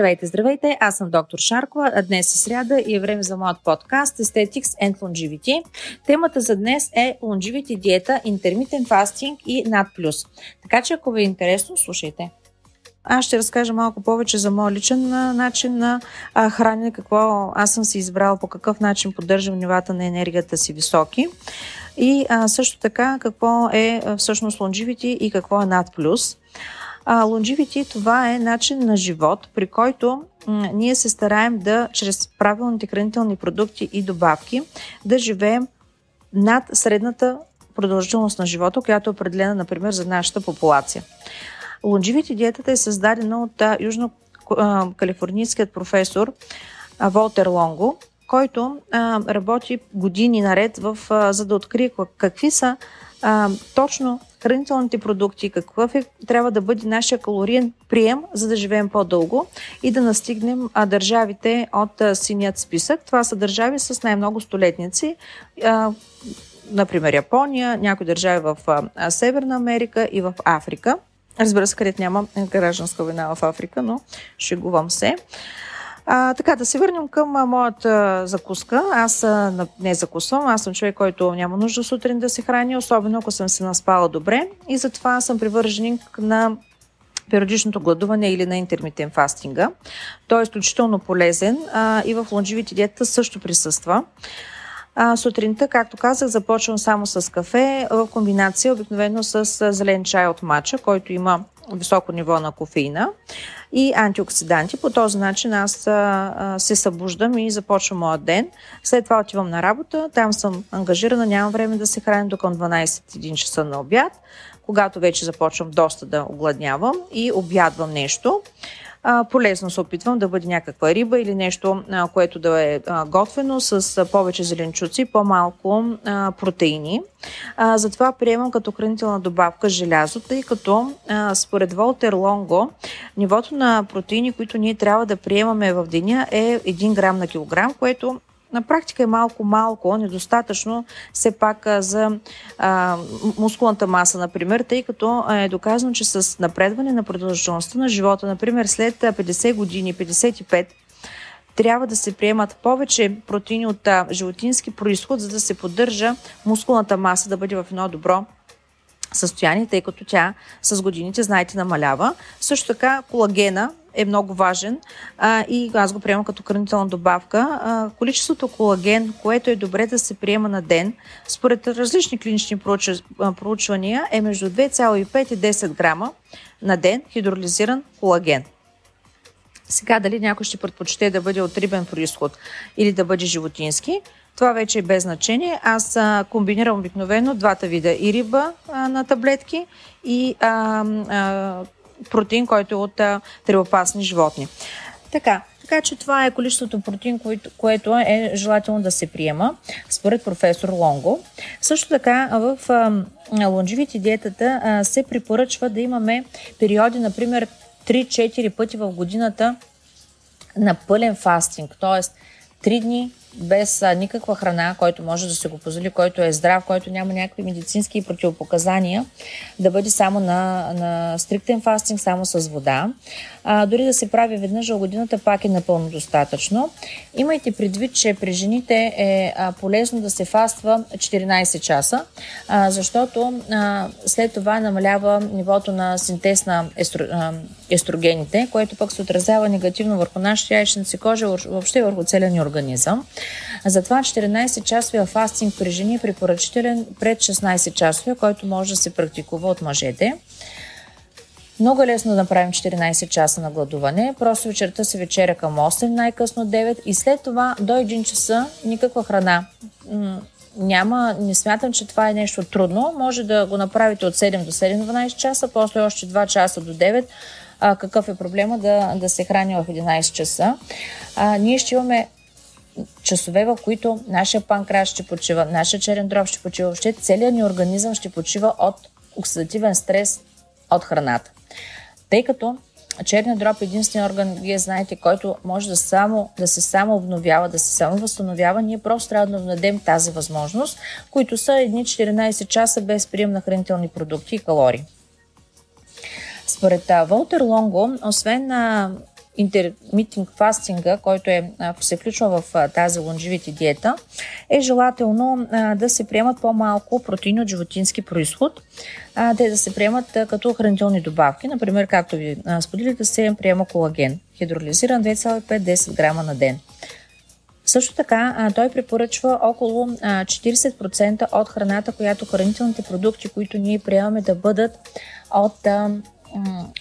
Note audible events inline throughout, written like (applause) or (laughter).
Здравейте, здравейте! Аз съм доктор Шаркова, а днес е сряда и е време за моят подкаст Aesthetics and Longevity. Темата за днес е Longevity диета, Intermittent Fasting и NAD+. Така че ако ви е интересно, слушайте. Аз ще разкажа малко повече за моят личен начин на хранене, какво аз съм си избрала, по какъв начин поддържам нивата на енергията си високи. И а, също така какво е всъщност longevity и какво е NAD+. А, longevity това е начин на живот, при който ние се стараем да, чрез правилните хранителни продукти и добавки, да живеем над средната продължителност на живота, която е определена, например, за нашата популация. Longevity диетата е създадена от южно-калифорнийският професор Волтер Лонго, който а, работи години наред, в, а, за да открие какви са а, точно хранителните продукти, какъв е, трябва да бъде нашия калориен прием, за да живеем по-дълго и да настигнем а, държавите от а, синият списък. Това са държави с най-много столетници. А, например, Япония, някои държави в а, Северна Америка и в Африка. Разбира се, където няма гражданска война в Африка, но шегувам се. А, така, да се върнем към а, моята закуска. Аз а, не закусвам, аз съм човек, който няма нужда сутрин да се храни, особено ако съм се наспала добре. И затова съм привърженик на периодичното гладуване или на интермитен фастинга. Той е изключително полезен а, и в лонживите диета също присъства. А, сутринта, както казах, започвам само с кафе в комбинация обикновено с зелен чай от мача, който има високо ниво на кофеина и антиоксиданти. По този начин аз а, се събуждам и започвам моят ден. След това отивам на работа, там съм ангажирана, нямам време да се храня до към 12-1 часа на обяд, когато вече започвам доста да огладнявам и обядвам нещо полезно се опитвам да бъде някаква риба или нещо, което да е готвено с повече зеленчуци, по-малко протеини. Затова приемам като хранителна добавка желязо, тъй като според Волтер Лонго нивото на протеини, които ние трябва да приемаме в деня е 1 грам на килограм, което на практика е малко-малко, недостатъчно все пак за а, мускулната маса, например, тъй като е доказано, че с напредване на продължителността на живота, например след 50 години, 55, трябва да се приемат повече протеини от животински происход, за да се поддържа мускулната маса да бъде в едно добро състояние, тъй като тя с годините, знаете, намалява. Също така колагена е много важен а, и аз го приемам като хранителна добавка. А, количеството колаген, което е добре да се приема на ден, според различни клинични проучвания е между 2,5 и 10 грама на ден хидролизиран колаген. Сега дали някой ще предпочете да бъде от рибен происход или да бъде животински, това вече е без значение. Аз а, комбинирам обикновено двата вида и риба а, на таблетки и а, а, протеин, който е от тревопасни животни. Така, така че това е количеството протеин, което, е желателно да се приема, според професор Лонго. Също така в лонживите диетата се препоръчва да имаме периоди, например, 3-4 пъти в годината на пълен фастинг, т.е. 3 дни без а, никаква храна, който може да се го позволи, който е здрав, който няма някакви медицински противопоказания, да бъде само на, на стриктен фастинг, само с вода. А, дори да се прави веднъж в годината, пак е напълно достатъчно. Имайте предвид, че при жените е а, полезно да се фаства 14 часа, а, защото а, след това намалява нивото на синтез на естро, а, естрогените, което пък се отразява негативно върху нашата яйчница кожа, въобще върху целия ни организъм. Затова 14-часовия фастинг при жени е препоръчителен пред 16-часовия, който може да се практикува от мъжете. Много е лесно да направим 14 часа на гладуване. Просто вечерта се вечеря към 8, най-късно 9 и след това до 1 часа никаква храна. Няма, не смятам, че това е нещо трудно. Може да го направите от 7 до 7-12 часа, после още 2 часа до 9. А, какъв е проблема да, да се храни в 11 часа? А, ние ще имаме часове, в които нашия панкрас ще почива, нашия черен дроб ще почива, въобще целият ни организъм ще почива от оксидативен стрес от храната. Тъй като черният дроб е единствен орган, вие знаете, който може да, само, да се само обновява, да се само възстановява, ние просто трябва да дадем тази възможност, които са едни 14 часа без прием на хранителни продукти и калории. Според Волтер Лонго, освен на интермитинг фастинга, който е, се включва в тази лонживити диета, е желателно да се приемат по-малко протеини от животински происход, те да се приемат като хранителни добавки. Например, както ви споделих, да се приема колаген, хидролизиран 2,5-10 грама на ден. Също така, той препоръчва около 40% от храната, която хранителните продукти, които ние приемаме да бъдат от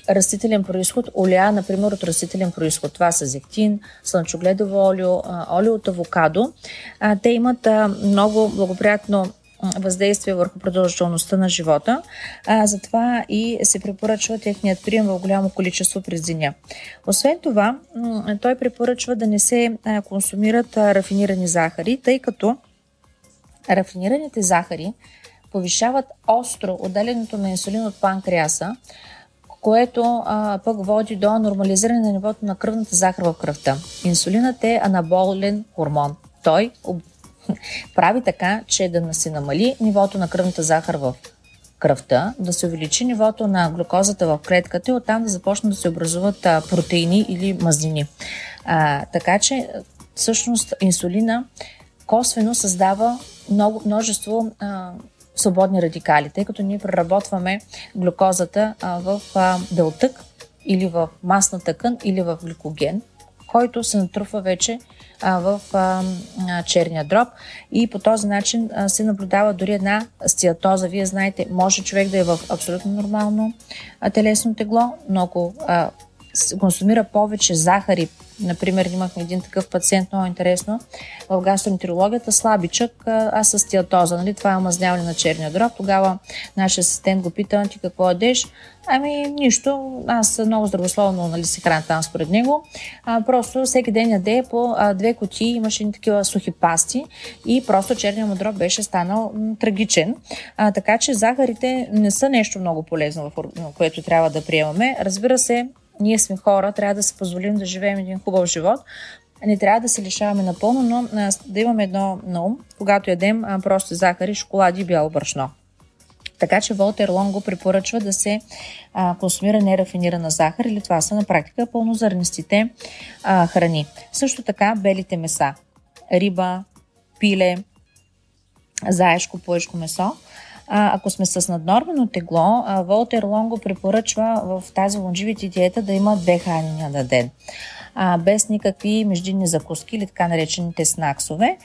растителен происход, олеа, например, от растителен происход. Това са зехтин, слънчогледово олио, олио от авокадо. Те имат много благоприятно въздействие върху продължителността на живота. А, затова и се препоръчва техният прием в голямо количество през деня. Освен това, той препоръчва да не се консумират рафинирани захари, тъй като рафинираните захари повишават остро отделянето на инсулин от панкреаса, което а, пък води до нормализиране на нивото на кръвната захар в кръвта. Инсулинът е анаболен хормон. Той (laughs) прави така, че да се намали нивото на кръвната захар в кръвта, да се увеличи нивото на глюкозата в клетката и оттам да започнат да се образуват а, протеини или мазнини. А, така че, всъщност, инсулина косвено създава много, множество а, свободни радикали, тъй като ние преработваме глюкозата в а, дълтък или в масна тъкан или в гликоген, който се натрупва вече в черния дроб и по този начин се наблюдава дори една стиатоза. Вие знаете, може човек да е в абсолютно нормално телесно тегло, но ако консумира повече захари, например, имахме един такъв пациент, много интересно, в гастроентерологията, слабичък, а с стиатоза, нали? това е омазняване на черния дроб. Тогава нашия асистент го пита, ти какво ядеш? Ами нищо, аз много здравословно нали, се храня там според него. А, просто всеки ден яде по а, две кутии, имаше ни такива сухи пасти и просто черния му дроб беше станал м, трагичен. А, така че захарите не са нещо много полезно, което трябва да приемаме. Разбира се, ние сме хора, трябва да се позволим да живеем един хубав живот. Не трябва да се лишаваме напълно, но да имаме едно на ум, когато ядем просто захари, шоколади и бяло брашно. Така че Волтер Лонго препоръчва да се а, консумира нерафинирана захар или това са на практика пълнозърнестите а, храни. Също така белите меса. Риба, пиле, заешко, поешко месо ако сме с наднормено тегло, а, Волтер Лонго препоръчва в тази лонживите диета да има две хранения на ден, а, без никакви междинни закуски или така наречените снаксове.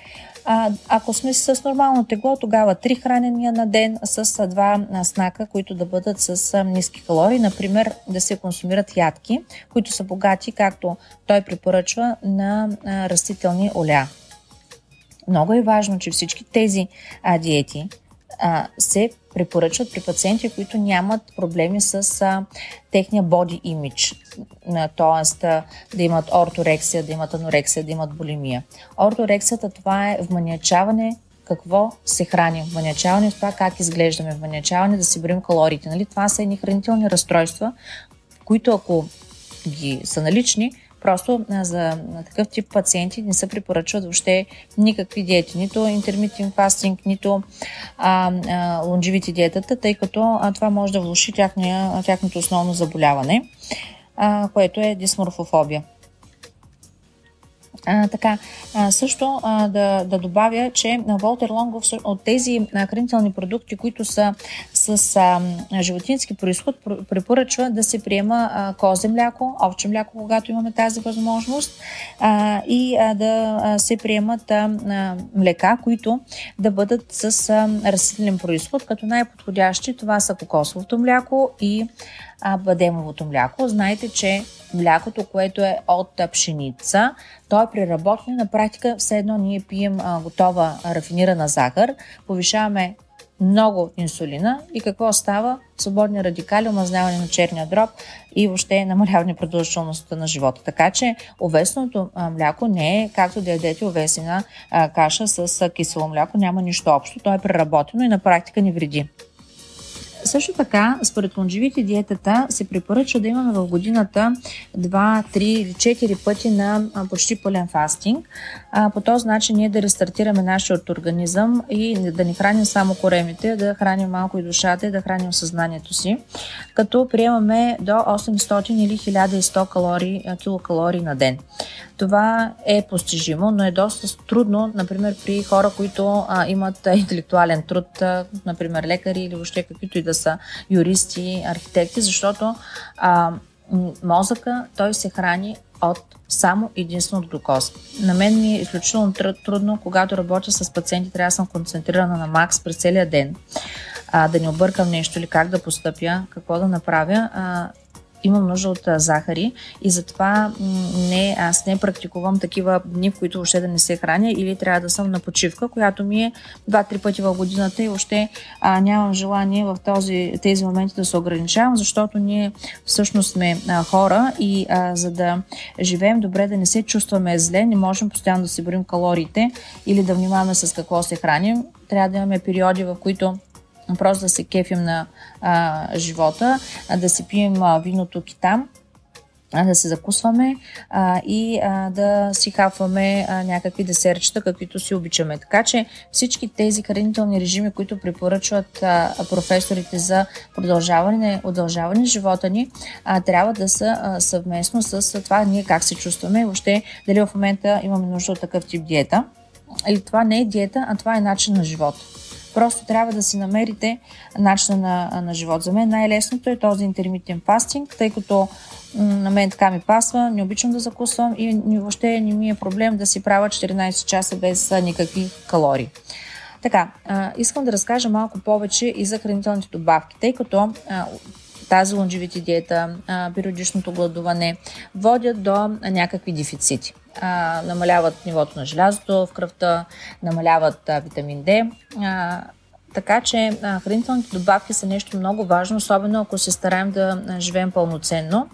А, ако сме с нормално тегло, тогава три хранения на ден с два снака, които да бъдат с ниски калории. Например, да се консумират ядки, които са богати, както той препоръчва, на растителни оля. Много е важно, че всички тези а, диети а, се препоръчват при пациенти, които нямат проблеми с а, техния body image, т.е. да имат орторексия, да имат анорексия, да имат булимия. Орторексията това е вманячаване какво се храним, вманячаване това как изглеждаме, вманячаване да си броим калориите. Нали? Това са едни хранителни разстройства, които ако ги са налични, Просто за такъв тип пациенти не се препоръчват въобще никакви диети, нито intermittent fasting, нито а, а, лонживити диетата, тъй като а, това може да влуши тяхния, тяхното основно заболяване, а, което е дисморфофобия. А, така, а, също а, да, да добавя, че Волтер Лонгов от тези хранителни продукти, които са с а, животински происход, препоръчва да се приема а, козе мляко, овче мляко, когато имаме тази възможност а, и а, да се приемат а, млека, които да бъдат с а, растителен происход, като най-подходящи това са кокосовото мляко и а, бадемовото мляко. Знаете, че млякото, което е от пшеница, то е преработено. На практика все едно ние пием а, готова рафинирана захар, повишаваме много инсулина и какво става? Свободни радикали, омазняване на черния дроб и въобще намаляване продължителността на живота. Така че овесеното мляко не е както да ядете овесена каша с кисело мляко, няма нищо общо. То е преработено и на практика ни вреди. Също така, според лонжевите диетата се препоръчва да имаме в годината 2, 3 или 4 пъти на почти пълен фастинг. По този начин ние да рестартираме нашия организъм и да не храним само коремите, да храним малко и душата и да храним съзнанието си, като приемаме до 800 или 1100 калории, килокалории на ден. Това е постижимо, но е доста трудно, например, при хора, които а, имат интелектуален труд, а, например, лекари или въобще каквито и да са юристи, архитекти, защото а, мозъка той се храни от само единствено от глюкоза. На мен ми е изключително трудно, когато работя с пациенти, трябва да съм концентрирана на макс през целия ден, а, да не объркам нещо или как да постъпя, какво да направя. А, имам нужда от захари и затова не, аз не практикувам такива дни, в които въобще да не се храня или трябва да съм на почивка, която ми е два-три пъти в годината и въобще а, нямам желание в този, тези моменти да се ограничавам, защото ние всъщност сме а, хора и а, за да живеем добре, да не се чувстваме зле, не можем постоянно да си борим калориите или да внимаваме с какво се храним. Трябва да имаме периоди, в които просто да се кефим на а, живота, а, да си пием а, виното китам, а, да се закусваме а, и а, да си хапваме някакви десерчета, каквито си обичаме. Така че всички тези хранителни режими, които препоръчват а, професорите за продължаване, удължаване на живота ни, а, трябва да са а, съвместно с това ние как се чувстваме и въобще дали в момента имаме нужда от такъв тип диета. Или това не е диета, а това е начин на живота. Просто трябва да си намерите начина на, на живот. За мен най-лесното е този интермитен фастинг, тъй като на мен така ми пасва, не обичам да закусвам и въобще не ми е проблем да си правя 14 часа без никакви калории. Така, а, искам да разкажа малко повече и за хранителните добавки, тъй като а, тази лонжевити диета, а, периодичното гладуване водят до някакви дефицити а, намаляват нивото на желязото в кръвта, намаляват а, витамин D. А, така че а, хранителните добавки са нещо много важно, особено ако се стараем да живеем пълноценно.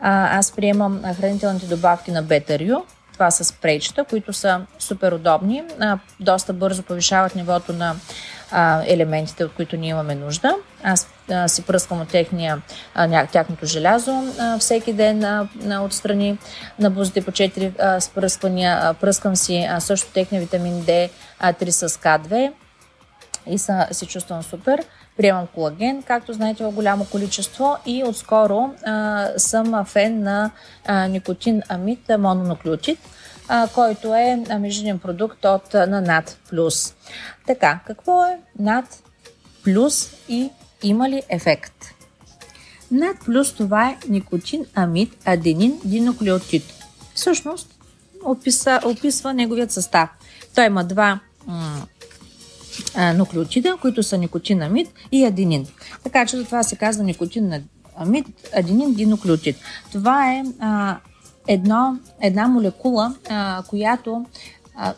А, аз приемам хранителните добавки на Better това са спрейчета, които са супер удобни, а, доста бързо повишават нивото на а, елементите, от които ние имаме нужда. Аз а, си пръскам от техния, а, тяхното желязо а, всеки ден а, а, отстрани на бузите по 4 а, спръсквания. Пръскам си а, също техния витамин D, а, 3 с К2 и са, се чувствам супер. Приемам колаген, както знаете, в голямо количество и отскоро а, съм фен на а, никотин амид мононуклеотид, а, който е междинен продукт от на НАД+. Така, какво е НАД плюс и има ли ефект? НАД плюс това е никотин амид аденин динуклеотид. Всъщност, описа, описва неговият състав. Той има два м- нуклеотида, които са никотинамид и аденин. Така че това се казва никотинамид, аденин, динуклеотид. Това е а, едно, една молекула, а, която а,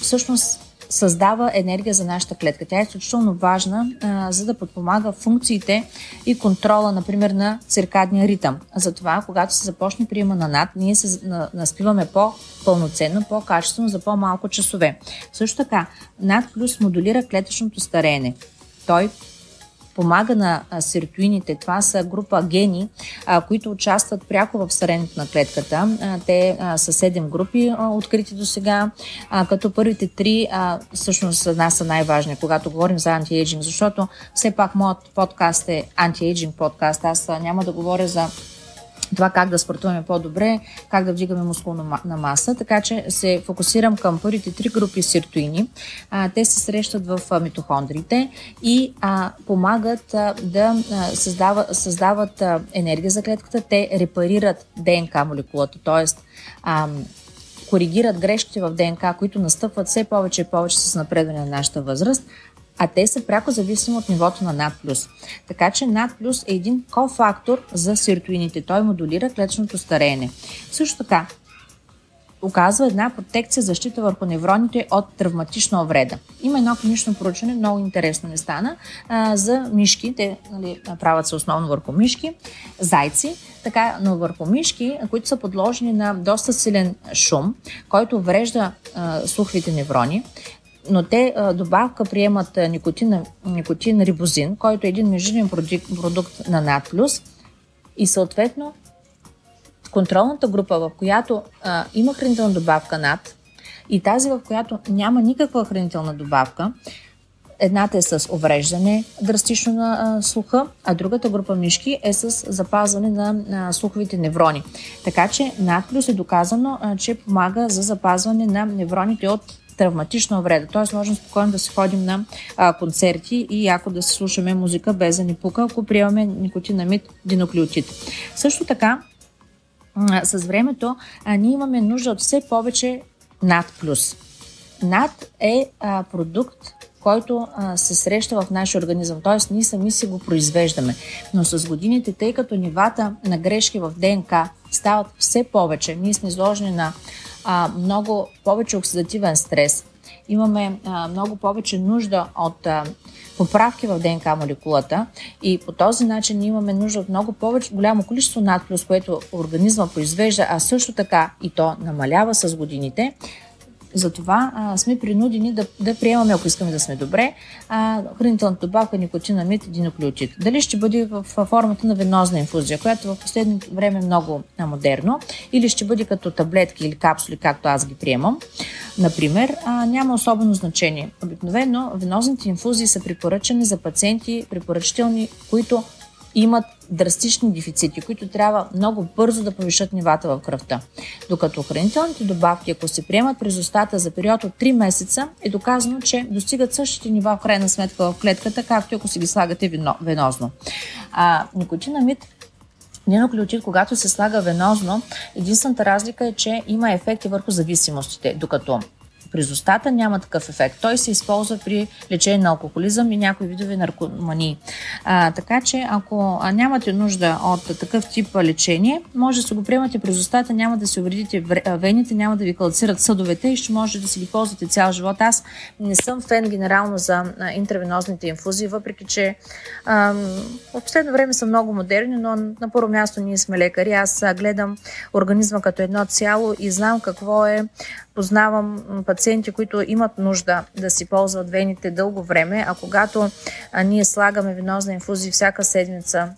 всъщност създава енергия за нашата клетка. Тя е изключително важна, а, за да подпомага функциите и контрола, например, на циркадния ритъм. Затова, когато се започне приема на над, ние се наспиваме по-пълноценно, по-качествено за по-малко часове. Също така, над плюс модулира клетъчното стареене. Той помага на сиротоините. Това са група гени, които участват пряко в старенето на клетката. Те са 7 групи открити до сега, като първите три всъщност за нас са най-важни, когато говорим за антиейджинг, защото все пак моят подкаст е антиейджинг подкаст. Аз няма да говоря за това как да спортуваме по-добре, как да вдигаме мускулна маса, така че се фокусирам към първите три групи сиртоини. А, те се срещат в митохондрите и а, помагат а, да а, създава, създават а, енергия за клетката, те репарират ДНК молекулата, т.е. коригират грешките в ДНК, които настъпват все повече и повече с напредване на нашата възраст, а те са пряко зависими от нивото на NAD+. Така че NAD+, е един кофактор за сиротоините. Той модулира клетъчното стареене. Също така, оказва една протекция защита върху невроните от травматична увреда. Има едно клинично проучване, много интересно не стана, а, за мишки. Те нали, правят се основно върху мишки, зайци, така, но върху мишки, които са подложени на доста силен шум, който врежда а, слуховите неврони но те добавка приемат никотин, никотин рибозин, който е един междинен продукт на НАД+, и съответно контролната група, в която а, има хранителна добавка НАД и тази, в която няма никаква хранителна добавка, Едната е с увреждане драстично на а, слуха, а другата група мишки е с запазване на, на слуховите неврони. Така че надплюс е доказано, а, че помага за запазване на невроните от травматична увреда. Тоест, можем спокойно да се ходим на а, концерти и яко да се слушаме музика без да ни пука, ако приемаме никотинамид диноклеотид. Също така, а, с времето а, ние имаме нужда от все повече над плюс. Над е а, продукт, който а, се среща в нашия организъм. Т.е. ние сами си го произвеждаме. Но с годините, тъй като нивата на грешки в ДНК стават все повече, ние сме изложени на а, много повече оксидативен стрес, имаме а, много повече нужда от а, поправки в ДНК молекулата и по този начин имаме нужда от много повече, голямо количество надплюс, което организма произвежда, а също така и то намалява с годините, затова сме принудени да, да приемаме, ако искаме да сме добре, а, хранителната добавка никотинамид и. Дали ще бъде в, в формата на венозна инфузия, която в последното време е много модерно, или ще бъде като таблетки или капсули, както аз ги приемам, например, а, няма особено значение. Обикновено венозните инфузии са препоръчани за пациенти, препоръчителни, които имат драстични дефицити, които трябва много бързо да повишат нивата в кръвта. Докато хранителните добавки, ако се приемат през устата за период от 3 месеца, е доказано, че достигат същите нива в крайна сметка в клетката, както ако си ги слагате венозно. А, никотинамид Ниноклеотид, когато се слага венозно, единствената разлика е, че има ефекти върху зависимостите, докато през устата няма такъв ефект. Той се използва при лечение на алкохолизъм и някои видове наркомании. А, така че, ако нямате нужда от такъв тип лечение, може да се го приемате през устата, няма да се увредите вените, няма да ви калцират съдовете и ще можете да си ги ползвате цял живот. Аз не съм фен генерално за интравенозните инфузии, въпреки че в последно време са много модерни, но на първо място ние сме лекари. Аз гледам организма като едно цяло и знам какво е Познавам пациенти, които имат нужда да си ползват вените дълго време, а когато а, ние слагаме венозна инфузия всяка седмица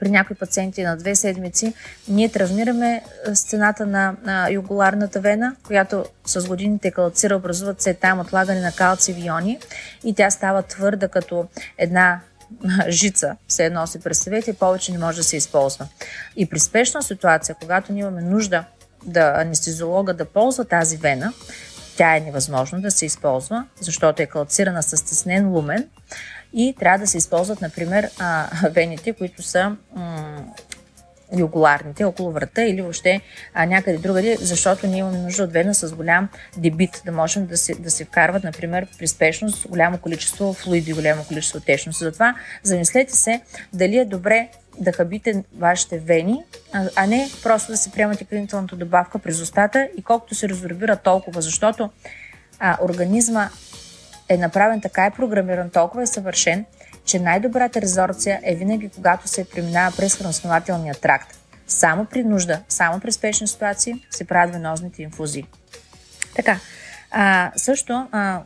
при някои пациенти на две седмици, ние травмираме стената на, на югуларната вена, която с годините калцира, образуват се там отлагане на калциеви иони и тя става твърда като една (laughs) жица, все едно си представете, повече не може да се използва. И при спешна ситуация, когато ние имаме нужда да анестезиолога да ползва тази вена, тя е невъзможно да се използва, защото е калцирана с стеснен лумен и трябва да се използват, например, вените, които са югуларните около врата или въобще а, някъде другаде, защото ние имаме нужда от вена с голям дебит, да можем да се, да се вкарват, например, при спешност голямо количество флуиди, голямо количество течност. Затова замислете се дали е добре да хабите вашите вени, а не просто да се приемате хранителната добавка през устата и колкото се резорбира толкова, защото а, организма е направен така и програмиран, толкова е съвършен, че най-добрата резорбция е винаги когато се преминава през храноснователния тракт. Само при нужда, само при спешни ситуации се правят венозните инфузии. Така, а, също а,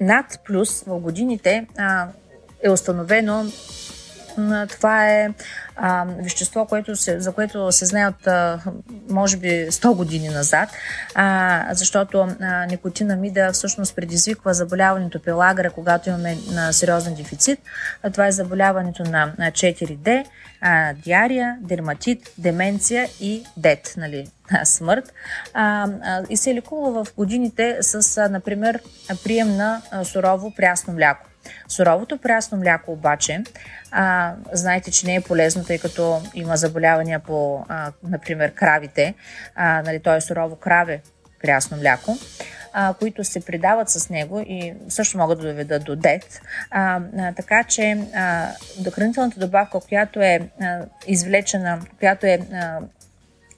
над плюс в годините а, е установено това е а, вещество, което се, за което се знае от а, може би 100 години назад, а, защото а, никотинамида всъщност предизвиква заболяването пелагра, когато имаме а, сериозен дефицит. А, това е заболяването на, на 4D, а, диария, дерматит, деменция и дет, нали, смърт. А, а, и се лекува в годините с, а, например, прием на сурово прясно мляко. Суровото прясно мляко обаче, а, знаете, че не е полезно, тъй като има заболявания по, а, например, кравите, а, нали, т.е. сурово краве прясно мляко, а, които се придават с него и също могат да доведат до дет. А, а, така че а, хранителната добавка, която е а, извлечена, която е а,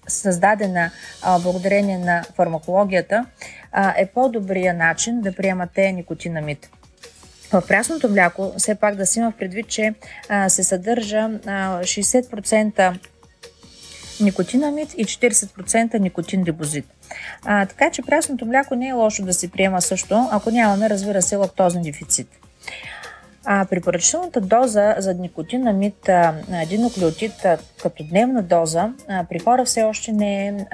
създадена а, благодарение на фармакологията, а, е по-добрия начин да приемате никотинамид. В прясното мляко все пак да си има предвид, че а, се съдържа а, 60% никотинамид и 40% никотин депозит. А, така че прясното мляко не е лошо да се приема също, ако нямаме, разбира се, лактозен дефицит. А препоръчителната доза за никотинамид, диноклеотид като дневна доза при хора все още не е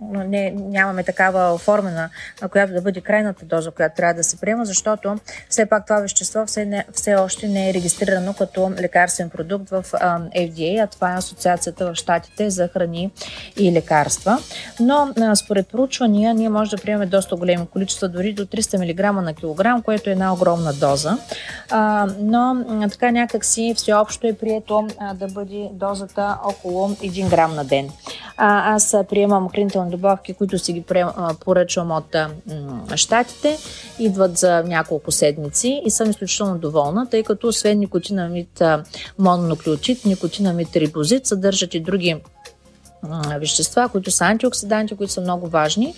не, нямаме такава оформена, която да бъде крайната доза, която трябва да се приема, защото все пак това вещество все, не, все още не е регистрирано като лекарствен продукт в а, FDA, а това е Асоциацията в Штатите за храни и лекарства. Но а, според проучвания ние може да приемем доста големи количества, дори до 300 мг на килограм, което е една огромна доза. А, но а, така някакси всеобщо е прието а, да бъде дозата около 1 грам на ден. А, аз приемам хранителни добавки, които си ги поръчвам от щатите. Идват за няколко седмици и съм изключително доволна, тъй като освен никотинамид мононуклеотид, никотинамид рибозит съдържат и други вещества, които са антиоксиданти, които са много важни.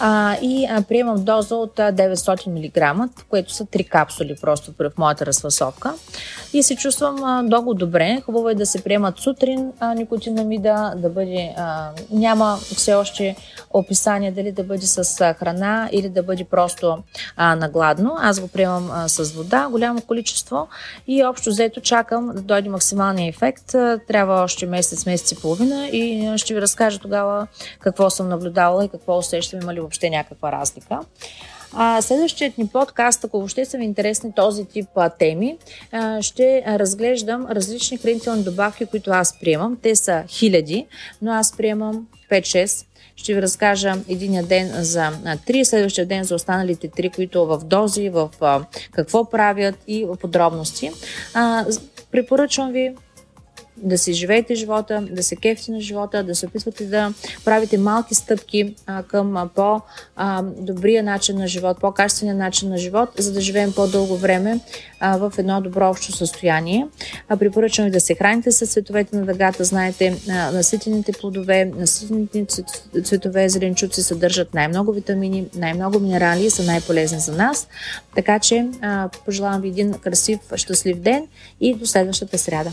А, и а, приемам доза от 900 мг, което са 3 капсули просто в моята разфасовка. И се чувствам много добре. Хубаво е да се приемат сутрин а, никотинамида, да бъде... А, няма все още описание дали да бъде с храна или да бъде просто а, нагладно. Аз го приемам а, с вода, голямо количество и общо взето чакам да дойде максималния ефект. Трябва още месец, месец и половина и ще ви разкажа тогава какво съм наблюдавала и какво усещам, има ли въобще някаква разлика. А, следващият ни подкаст, ако въобще са ви интересни този тип а, теми, а, ще разглеждам различни хранителни добавки, които аз приемам. Те са хиляди, но аз приемам 5-6 ще ви разкажа единия ден за три, следващия ден за останалите три, които в дози, в какво правят и в подробности. Препоръчвам ви да си живеете живота, да се кефите на живота, да се опитвате да правите малки стъпки а, към по-добрия начин на живот, по-качествения начин на живот, за да живеем по-дълго време а, в едно добро общо състояние. А, препоръчвам ви да се храните с цветовете на дъгата. Знаете, а, наситените плодове, наситените цветове, зеленчуци съдържат най-много витамини, най-много минерали и са най-полезни за нас. Така че а, пожелавам ви един красив, щастлив ден и до следващата сряда.